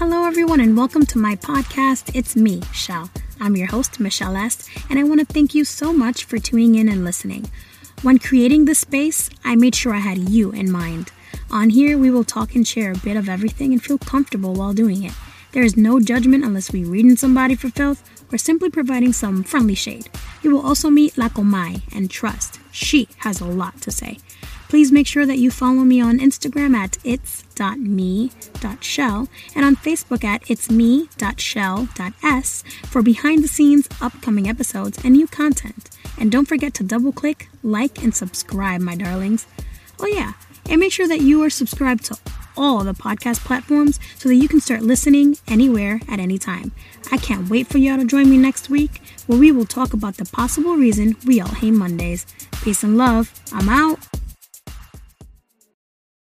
Hello, everyone, and welcome to my podcast. It's me, Shell. I'm your host, Michelle S., and I want to thank you so much for tuning in and listening. When creating this space, I made sure I had you in mind. On here, we will talk and share a bit of everything and feel comfortable while doing it. There is no judgment unless we reading somebody for filth or simply providing some friendly shade. You will also meet Lakomai and trust. She has a lot to say. Please make sure that you follow me on Instagram at its.me.shell and on Facebook at itsme.shell.s for behind the scenes, upcoming episodes, and new content. And don't forget to double click, like, and subscribe, my darlings. Oh, yeah, and make sure that you are subscribed to all the podcast platforms so that you can start listening anywhere at any time. I can't wait for y'all to join me next week where we will talk about the possible reason we all hate Mondays. Peace and love. I'm out.